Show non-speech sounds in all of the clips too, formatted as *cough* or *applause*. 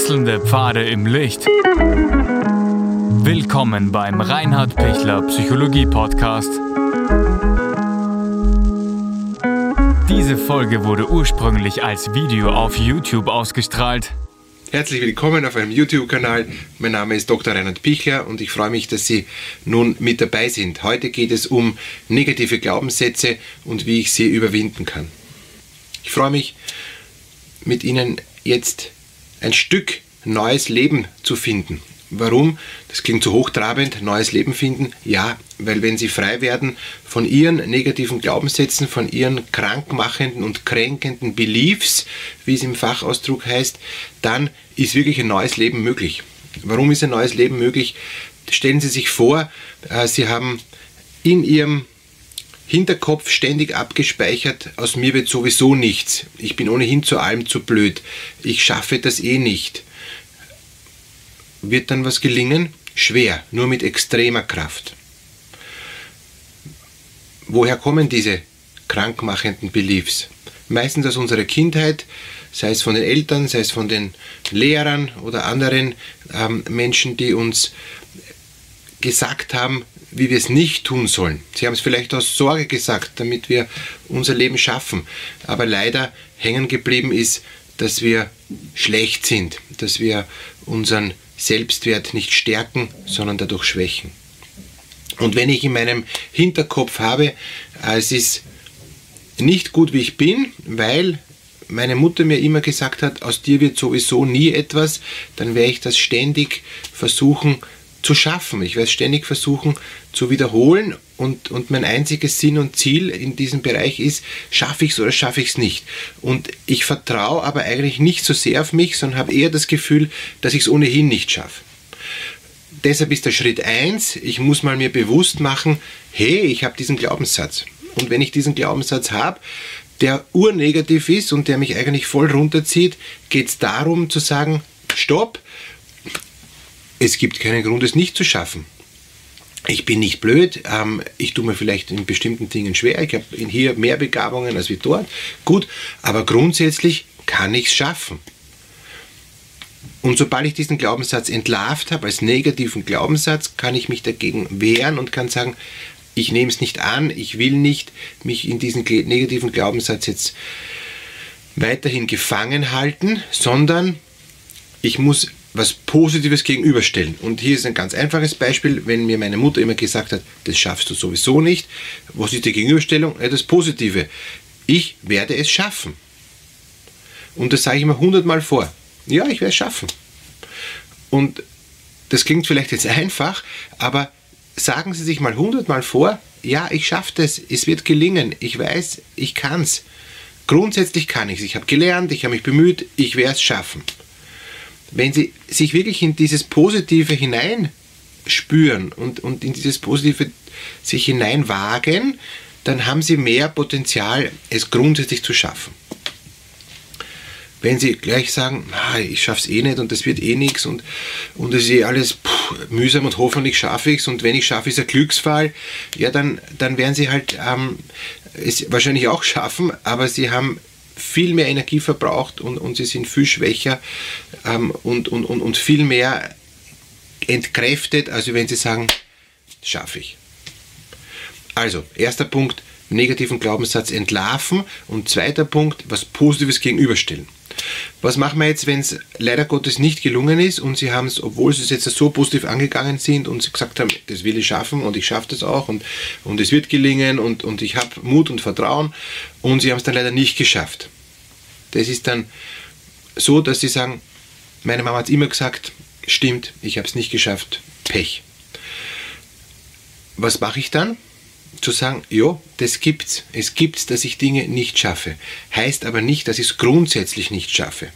Wechselnde Pfade im Licht. Willkommen beim Reinhard Pichler Psychologie Podcast. Diese Folge wurde ursprünglich als Video auf YouTube ausgestrahlt. Herzlich willkommen auf einem YouTube-Kanal. Mein Name ist Dr. Reinhard Pichler und ich freue mich, dass Sie nun mit dabei sind. Heute geht es um negative Glaubenssätze und wie ich sie überwinden kann. Ich freue mich, mit Ihnen jetzt ein Stück neues Leben zu finden. Warum? Das klingt so hochtrabend, neues Leben finden. Ja, weil wenn Sie frei werden von Ihren negativen Glaubenssätzen, von Ihren krankmachenden und kränkenden Beliefs, wie es im Fachausdruck heißt, dann ist wirklich ein neues Leben möglich. Warum ist ein neues Leben möglich? Stellen Sie sich vor, äh, Sie haben in Ihrem Hinterkopf ständig abgespeichert, aus mir wird sowieso nichts. Ich bin ohnehin zu allem zu blöd. Ich schaffe das eh nicht. Wird dann was gelingen? Schwer, nur mit extremer Kraft. Woher kommen diese krankmachenden Beliefs? Meistens aus unserer Kindheit, sei es von den Eltern, sei es von den Lehrern oder anderen ähm, Menschen, die uns gesagt haben, wie wir es nicht tun sollen. Sie haben es vielleicht aus Sorge gesagt, damit wir unser Leben schaffen. Aber leider hängen geblieben ist, dass wir schlecht sind, dass wir unseren Selbstwert nicht stärken, sondern dadurch schwächen. Und wenn ich in meinem Hinterkopf habe, äh, es ist nicht gut, wie ich bin, weil meine Mutter mir immer gesagt hat, aus dir wird sowieso nie etwas, dann werde ich das ständig versuchen zu schaffen. Ich werde es ständig versuchen zu wiederholen und, und mein einziges Sinn und Ziel in diesem Bereich ist, schaffe ich es oder schaffe ich es nicht. Und ich vertraue aber eigentlich nicht so sehr auf mich, sondern habe eher das Gefühl, dass ich es ohnehin nicht schaffe. Deshalb ist der Schritt 1, ich muss mal mir bewusst machen, hey, ich habe diesen Glaubenssatz. Und wenn ich diesen Glaubenssatz habe, der urnegativ ist und der mich eigentlich voll runterzieht, geht es darum zu sagen, stopp, es gibt keinen Grund, es nicht zu schaffen. Ich bin nicht blöd, ähm, ich tue mir vielleicht in bestimmten Dingen schwer, ich habe hier mehr Begabungen als wie dort, gut, aber grundsätzlich kann ich es schaffen. Und sobald ich diesen Glaubenssatz entlarvt habe, als negativen Glaubenssatz, kann ich mich dagegen wehren und kann sagen, ich nehme es nicht an, ich will nicht mich in diesen negativen Glaubenssatz jetzt weiterhin gefangen halten, sondern ich muss was Positives gegenüberstellen. Und hier ist ein ganz einfaches Beispiel, wenn mir meine Mutter immer gesagt hat, das schaffst du sowieso nicht. Was ist die Gegenüberstellung? Das Positive. Ich werde es schaffen. Und das sage ich immer hundertmal vor. Ja, ich werde es schaffen. Und das klingt vielleicht jetzt einfach, aber sagen Sie sich mal hundertmal vor, ja, ich schaffe das, es wird gelingen, ich weiß, ich kann es. Grundsätzlich kann ich es. Ich habe gelernt, ich habe mich bemüht, ich werde es schaffen wenn sie sich wirklich in dieses Positive hineinspüren und, und in dieses Positive sich hineinwagen, dann haben sie mehr Potenzial, es grundsätzlich zu schaffen. Wenn sie gleich sagen, ich schaffe es eh nicht und das wird eh nichts und, und es ist eh alles puh, mühsam und hoffentlich schaffe ich es und wenn ich schaffe, ist ein Glücksfall, ja, dann, dann werden sie halt ähm, es wahrscheinlich auch schaffen, aber sie haben viel mehr Energie verbraucht und, und sie sind viel schwächer ähm, und, und, und, und viel mehr entkräftet, also wenn sie sagen, schaffe ich. Also, erster Punkt, negativen Glaubenssatz entlarven und zweiter Punkt, was Positives gegenüberstellen. Was machen wir jetzt, wenn es leider Gottes nicht gelungen ist und Sie haben es, obwohl Sie es jetzt so positiv angegangen sind und Sie gesagt haben, das will ich schaffen und ich schaffe das auch und, und es wird gelingen und, und ich habe Mut und Vertrauen und Sie haben es dann leider nicht geschafft. Das ist dann so, dass Sie sagen, meine Mama hat immer gesagt, stimmt, ich habe es nicht geschafft, Pech. Was mache ich dann? Zu sagen, ja, das gibt's. Es gibt's, dass ich Dinge nicht schaffe. Heißt aber nicht, dass ich es grundsätzlich nicht schaffe.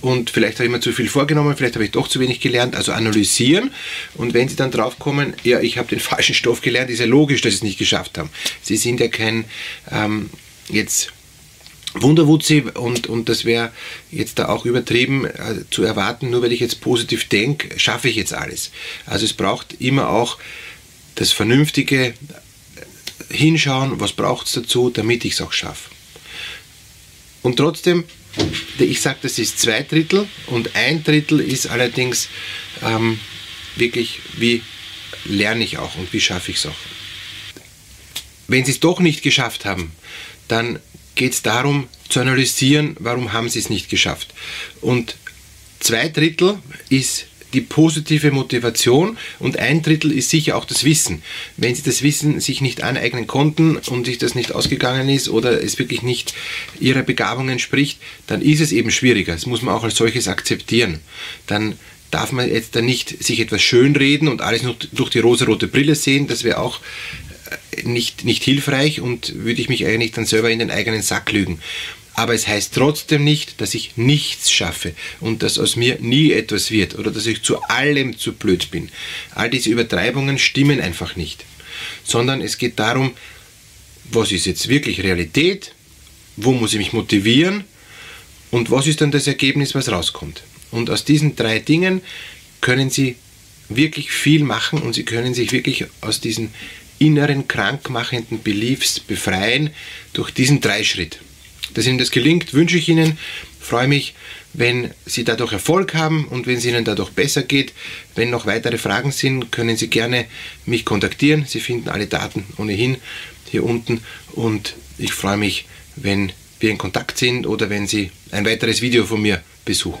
Und vielleicht habe ich mir zu viel vorgenommen, vielleicht habe ich doch zu wenig gelernt. Also analysieren. Und wenn Sie dann draufkommen, ja, ich habe den *laughs* falschen Stoff gelernt, ist ja logisch, dass Sie es nicht geschafft haben. Sie sind ja kein ähm, jetzt Wunderwutzi und, und das wäre jetzt da auch übertrieben äh, zu erwarten, nur weil ich jetzt positiv denke, schaffe ich jetzt alles. Also es braucht immer auch das vernünftige hinschauen, was braucht es dazu, damit ich es auch schaffe. Und trotzdem Ich sage, das ist zwei Drittel und ein Drittel ist allerdings ähm, wirklich, wie lerne ich auch und wie schaffe ich es auch. Wenn Sie es doch nicht geschafft haben, dann geht es darum zu analysieren, warum haben Sie es nicht geschafft. Und zwei Drittel ist die positive Motivation und ein Drittel ist sicher auch das Wissen. Wenn Sie das Wissen sich nicht aneignen konnten und sich das nicht ausgegangen ist oder es wirklich nicht Ihrer Begabung entspricht, dann ist es eben schwieriger. Das muss man auch als solches akzeptieren. Dann darf man jetzt dann nicht sich etwas schönreden und alles nur durch die rosarote Brille sehen. Das wäre auch äh, nicht, nicht hilfreich und würde ich mich eigentlich dann selber in den eigenen Sack lügen. Aber es heißt trotzdem nicht, dass ich nichts schaffe und dass aus mir nie etwas wird oder dass ich zu allem zu blöd bin. All diese Übertreibungen stimmen einfach nicht. Sondern es geht darum, was ist jetzt wirklich Realität, wo muss ich mich motivieren und was ist dann das Ergebnis, was rauskommt. Und aus diesen drei Dingen können Sie wirklich viel machen und Sie können sich wirklich aus diesen inneren krankmachenden Beliefs befreien durch diesen Dreischritt. Dass Ihnen das gelingt, wünsche ich Ihnen. Freue mich, wenn Sie dadurch Erfolg haben und wenn es Ihnen dadurch besser geht. Wenn noch weitere Fragen sind, können Sie gerne mich kontaktieren. Sie finden alle Daten ohnehin hier unten und ich freue mich, wenn wir in Kontakt sind oder wenn Sie ein weiteres Video von mir besuchen.